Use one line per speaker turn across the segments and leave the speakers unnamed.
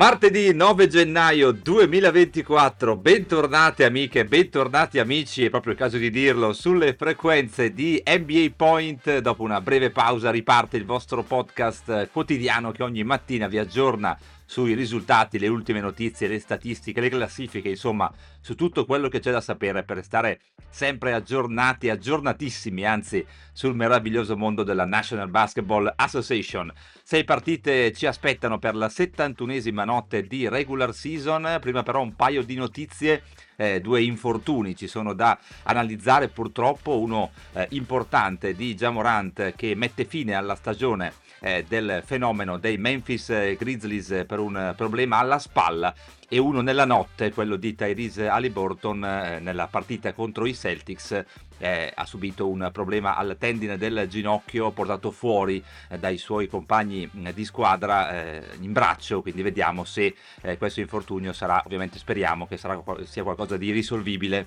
Martedì 9 gennaio 2024, bentornate amiche, bentornati amici, è proprio il caso di dirlo, sulle frequenze di NBA Point. Dopo una breve pausa riparte il vostro podcast quotidiano che ogni mattina vi aggiorna sui risultati, le ultime notizie, le statistiche, le classifiche, insomma, su tutto quello che c'è da sapere per stare sempre aggiornati, aggiornatissimi, anzi, sul meraviglioso mondo della National Basketball Association. Sei partite ci aspettano per la 71esima notte di regular season, prima però un paio di notizie eh, due infortuni ci sono da analizzare purtroppo uno eh, importante di Jamorant che mette fine alla stagione eh, del fenomeno dei Memphis Grizzlies per un problema alla spalla e uno nella notte, quello di Tyrese Halliburton eh, nella partita contro i Celtics. Eh, ha subito un problema al tendine del ginocchio portato fuori eh, dai suoi compagni mm, di squadra eh, in braccio quindi vediamo se eh, questo infortunio sarà ovviamente speriamo che sarà, sia qualcosa di risolvibile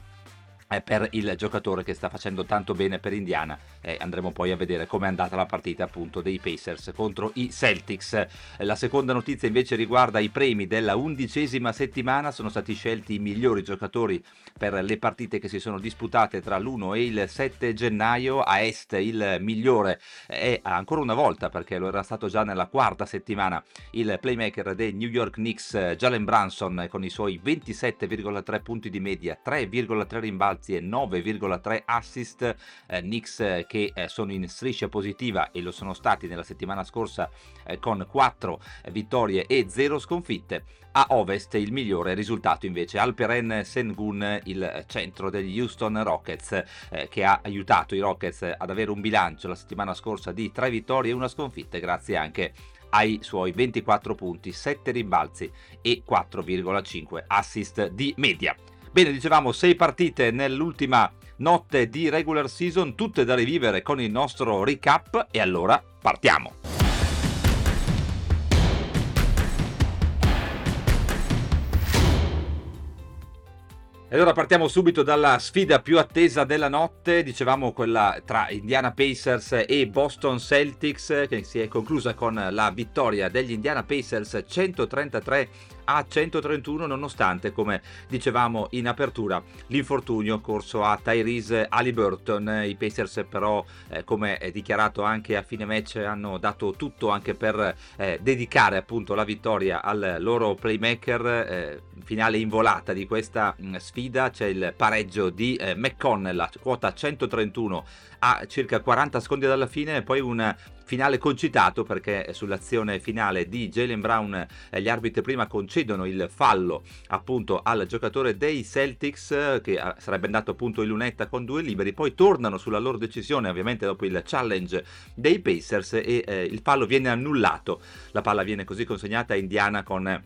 per il giocatore che sta facendo tanto bene per Indiana. Eh, andremo poi a vedere com'è andata la partita appunto dei Pacers contro i Celtics. Eh, la seconda notizia invece riguarda i premi della undicesima settimana. Sono stati scelti i migliori giocatori per le partite che si sono disputate tra l'1 e il 7 gennaio. A est il migliore è ancora una volta perché lo era stato già nella quarta settimana il playmaker dei New York Knicks Jalen Branson con i suoi 27,3 punti di media, 3,3 rimbalzi rimbalzi e 9,3 assist. Eh, Knicks eh, che eh, sono in striscia positiva e lo sono stati nella settimana scorsa eh, con 4 vittorie e 0 sconfitte. A ovest il migliore risultato invece Alperen Sengun, il centro degli Houston Rockets, eh, che ha aiutato i Rockets ad avere un bilancio la settimana scorsa di 3 vittorie e una sconfitta grazie anche ai suoi 24 punti, 7 rimbalzi e 4,5 assist di media. Bene, dicevamo, sei partite nell'ultima notte di regular season, tutte da rivivere con il nostro recap e allora partiamo. E allora partiamo subito dalla sfida più attesa della notte, dicevamo quella tra Indiana Pacers e Boston Celtics, che si è conclusa con la vittoria degli Indiana Pacers 133 a 131 nonostante, come dicevamo in apertura, l'infortunio corso a Tyrese Halliburton. I Pacers però, eh, come dichiarato anche a fine match, hanno dato tutto anche per eh, dedicare appunto la vittoria al loro playmaker. Eh, finale in volata di questa mm, sfida c'è il pareggio di eh, McConnell a quota 131 a circa 40 secondi dalla fine e poi un finale concitato perché sull'azione finale di Jalen Brown eh, gli arbitri prima concedono il fallo appunto al giocatore dei Celtics che eh, sarebbe andato appunto in lunetta con due liberi poi tornano sulla loro decisione ovviamente dopo il challenge dei Pacers e eh, il fallo viene annullato. La palla viene così consegnata a Indiana con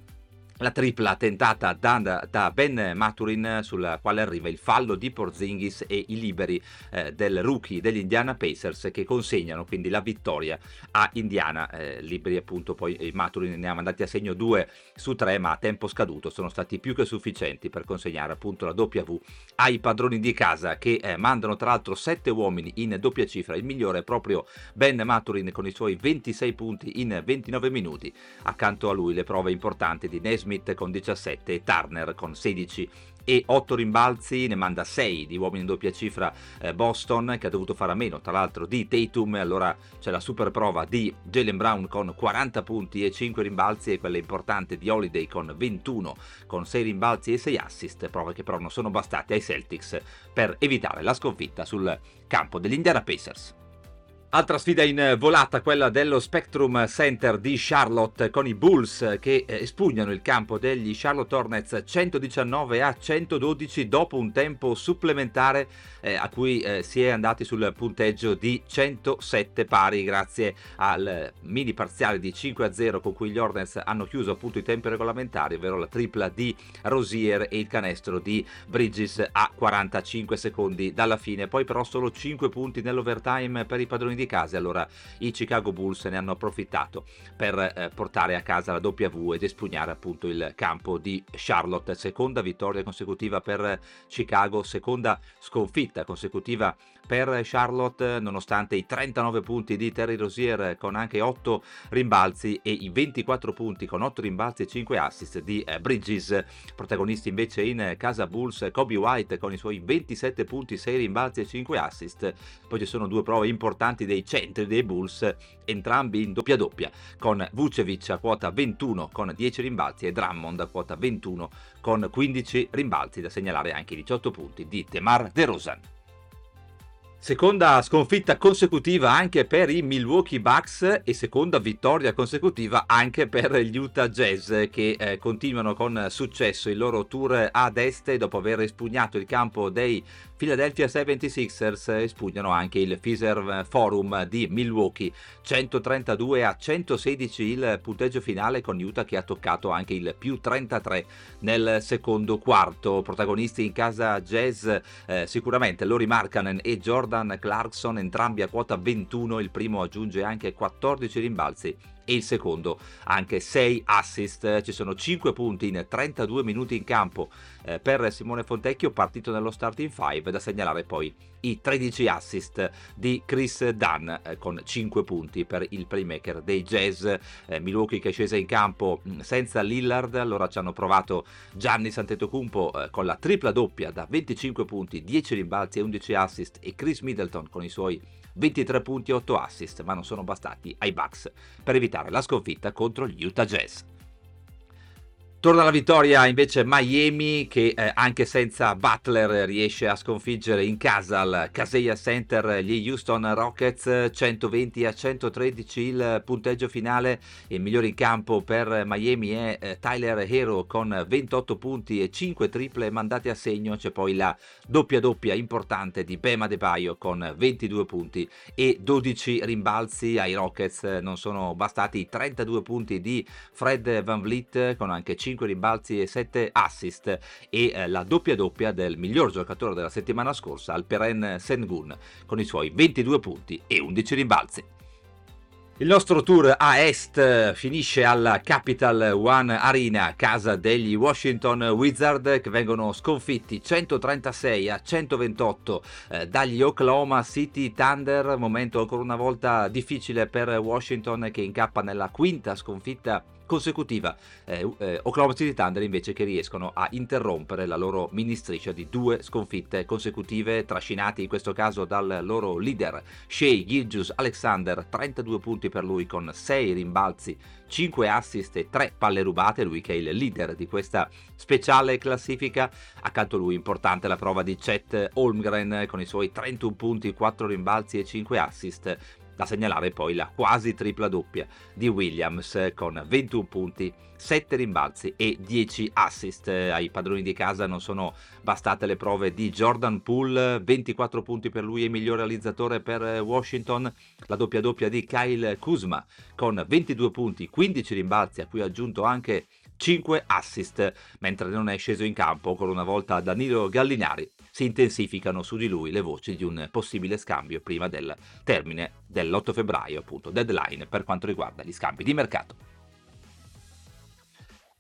la tripla tentata da, da, Ben Maturin sulla quale arriva il fallo di Porzingis e i liberi eh, del rookie degli Indiana Pacers che consegnano quindi la vittoria a Indiana. Eh, liberi appunto poi Maturin ne ha mandati a segno 2 su 3 ma a tempo scaduto sono stati più che sufficienti per consegnare appunto la W ai padroni di casa che eh, mandano tra l'altro 7 uomini in doppia cifra. Il migliore è proprio Ben Maturin con i suoi 26 punti in 29 minuti. Accanto a lui le prove importanti di Nesmith Smith con 17 e Turner con 16 e 8 rimbalzi, ne manda 6 di uomini in doppia cifra eh, Boston che ha dovuto fare a meno tra l'altro di Tatum, allora c'è la super prova di Jalen Brown con 40 punti e 5 rimbalzi e quella importante di Holiday con 21 con 6 rimbalzi e 6 assist, prove che però non sono bastate ai Celtics per evitare la sconfitta sul campo degli Indiana Pacers. Altra sfida in volata, quella dello Spectrum Center di Charlotte con i Bulls che eh, espugnano il campo degli Charlotte Hornets 119 a 112 dopo un tempo supplementare eh, a cui eh, si è andati sul punteggio di 107 pari grazie al mini parziale di 5 a 0 con cui gli Hornets hanno chiuso appunto i tempi regolamentari, ovvero la tripla di Rosier e il canestro di Bridges a 45 secondi dalla fine. Poi però solo 5 punti nell'overtime per i padroni di casa, allora i Chicago Bulls ne hanno approfittato per eh, portare a casa la W ed espugnare appunto il campo di Charlotte. Seconda vittoria consecutiva per Chicago, seconda sconfitta consecutiva per Charlotte nonostante i 39 punti di Terry Rosier con anche 8 rimbalzi e i 24 punti con 8 rimbalzi e 5 assist di eh, Bridges. Protagonisti invece in casa Bulls Kobe White con i suoi 27 punti 6 rimbalzi e 5 assist. Poi ci sono due prove importanti dei centri dei Bulls entrambi in doppia doppia con Vucevic a quota 21 con 10 rimbalzi e Drummond a quota 21 con 15 rimbalzi da segnalare anche i 18 punti di Temar DeRozan Seconda sconfitta consecutiva anche per i Milwaukee Bucks e seconda vittoria consecutiva anche per gli Utah Jazz che eh, continuano con successo il loro tour ad est dopo aver espugnato il campo dei Philadelphia 76ers espugnano anche il Fiserv Forum di Milwaukee 132 a 116 il punteggio finale con Utah che ha toccato anche il più 33 nel secondo quarto. Protagonisti in casa jazz eh, sicuramente Lori Markkanen e Jordan Clarkson entrambi a quota 21 il primo aggiunge anche 14 rimbalzi e il secondo anche 6 assist. Ci sono 5 punti in 32 minuti in campo eh, per Simone Fontecchio, partito nello starting 5, da segnalare poi i 13 assist di Chris Dunn eh, con 5 punti per il playmaker dei Jazz. Eh, Milwaukee che è scesa in campo mm, senza Lillard, allora ci hanno provato Gianni Santetocumpo eh, con la tripla doppia da 25 punti, 10 rimbalzi e 11 assist e Chris Middleton con i suoi 23 punti e 8 assist, ma non sono bastati ai Bucks per evitare la sconfitta contro gli Utah Jazz. Torna alla vittoria invece Miami che eh, anche senza Butler riesce a sconfiggere in casa al Kaseya Center gli Houston Rockets. 120 a 113 il punteggio finale. Il migliore in campo per Miami è eh, Tyler Hero con 28 punti e 5 triple mandate a segno. C'è poi la doppia doppia importante di Bema De Baio con 22 punti e 12 rimbalzi. Ai Rockets non sono bastati 32 punti di Fred Van Vliet con anche 5 5 rimbalzi e 7 assist e eh, la doppia doppia del miglior giocatore della settimana scorsa, Alperen Sengun, con i suoi 22 punti e 11 rimbalzi. Il nostro tour a est finisce alla Capital One Arena, casa degli Washington Wizards che vengono sconfitti 136 a 128 eh, dagli Oklahoma City Thunder, momento ancora una volta difficile per Washington che incappa nella quinta sconfitta consecutiva. Eh, eh, Oklahoma City Thunder invece che riescono a interrompere la loro mini striscia di due sconfitte consecutive, trascinati in questo caso dal loro leader Shea Gilgius Alexander, 32 punti per lui con 6 rimbalzi, 5 assist e 3 palle rubate, lui che è il leader di questa speciale classifica. Accanto a lui importante la prova di Chet Holmgren con i suoi 31 punti, 4 rimbalzi e 5 assist da segnalare poi la quasi tripla doppia di Williams con 21 punti, 7 rimbalzi e 10 assist. Ai padroni di casa non sono bastate le prove di Jordan Poole, 24 punti per lui e miglior realizzatore per Washington, la doppia doppia di Kyle Kuzma con 22 punti, 15 rimbalzi a cui ha aggiunto anche 5 assist, mentre non è sceso in campo ancora una volta Danilo Gallinari. Si intensificano su di lui le voci di un possibile scambio prima del termine dell'8 febbraio, appunto, deadline per quanto riguarda gli scambi di mercato.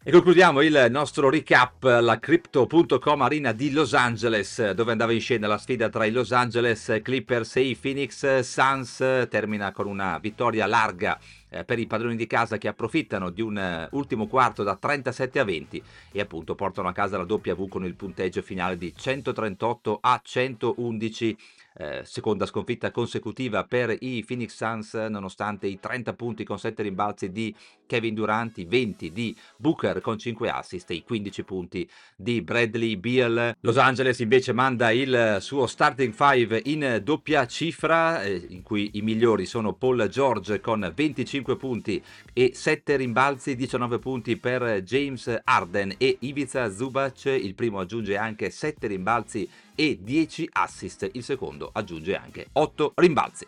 E concludiamo il nostro recap alla Crypto.com Arena di Los Angeles, dove andava in scena la sfida tra i Los Angeles Clippers e i Phoenix Suns. Termina con una vittoria larga eh, per i padroni di casa che approfittano di un uh, ultimo quarto da 37 a 20 e appunto portano a casa la W con il punteggio finale di 138 a 111 eh, seconda sconfitta consecutiva per i Phoenix Suns nonostante i 30 punti con 7 rimbalzi di Kevin Durant, i 20 di Booker con 5 assist e i 15 punti di Bradley Beal. Los Angeles invece manda il suo starting 5 in doppia cifra eh, in cui i migliori sono Paul George con 25 punti e 7 rimbalzi, 19 punti per James Arden e Ivica Zubac, il primo aggiunge anche 7 rimbalzi e 10 assist, il secondo aggiunge anche 8 rimbalzi.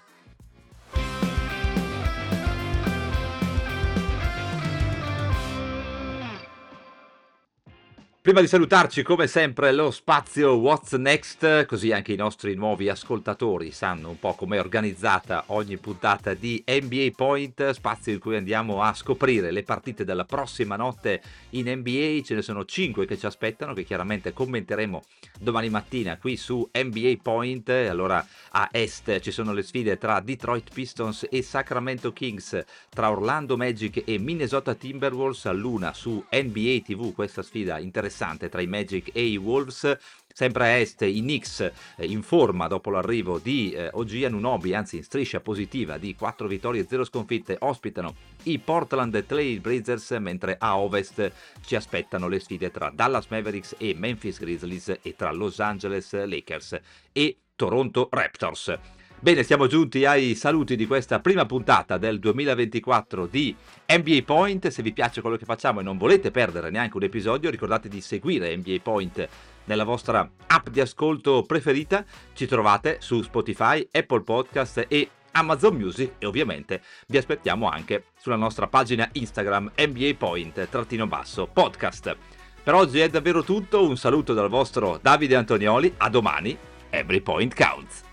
Prima di salutarci, come sempre, lo spazio What's Next, così anche i nostri nuovi ascoltatori sanno un po' com'è organizzata ogni puntata di NBA Point, spazio in cui andiamo a scoprire le partite della prossima notte in NBA. Ce ne sono 5 che ci aspettano, che chiaramente commenteremo domani mattina qui su NBA Point. Allora, a est ci sono le sfide tra Detroit Pistons e Sacramento Kings, tra Orlando Magic e Minnesota Timberwolves, a luna su NBA TV, questa sfida interessante interessante tra i Magic e i Wolves. Sempre a est i Knicks eh, in forma dopo l'arrivo di eh, OG Anunobi, anzi in striscia positiva di 4 vittorie e 0 sconfitte, ospitano i Portland Trail Blazers, mentre a ovest ci aspettano le sfide tra Dallas Mavericks e Memphis Grizzlies e tra Los Angeles Lakers e Toronto Raptors. Bene, siamo giunti ai saluti di questa prima puntata del 2024 di NBA Point. Se vi piace quello che facciamo e non volete perdere neanche un episodio, ricordate di seguire NBA Point nella vostra app di ascolto preferita. Ci trovate su Spotify, Apple Podcast e Amazon Music e ovviamente vi aspettiamo anche sulla nostra pagina Instagram NBA Point-podcast. Per oggi è davvero tutto, un saluto dal vostro Davide Antonioli, a domani, Every Point Counts.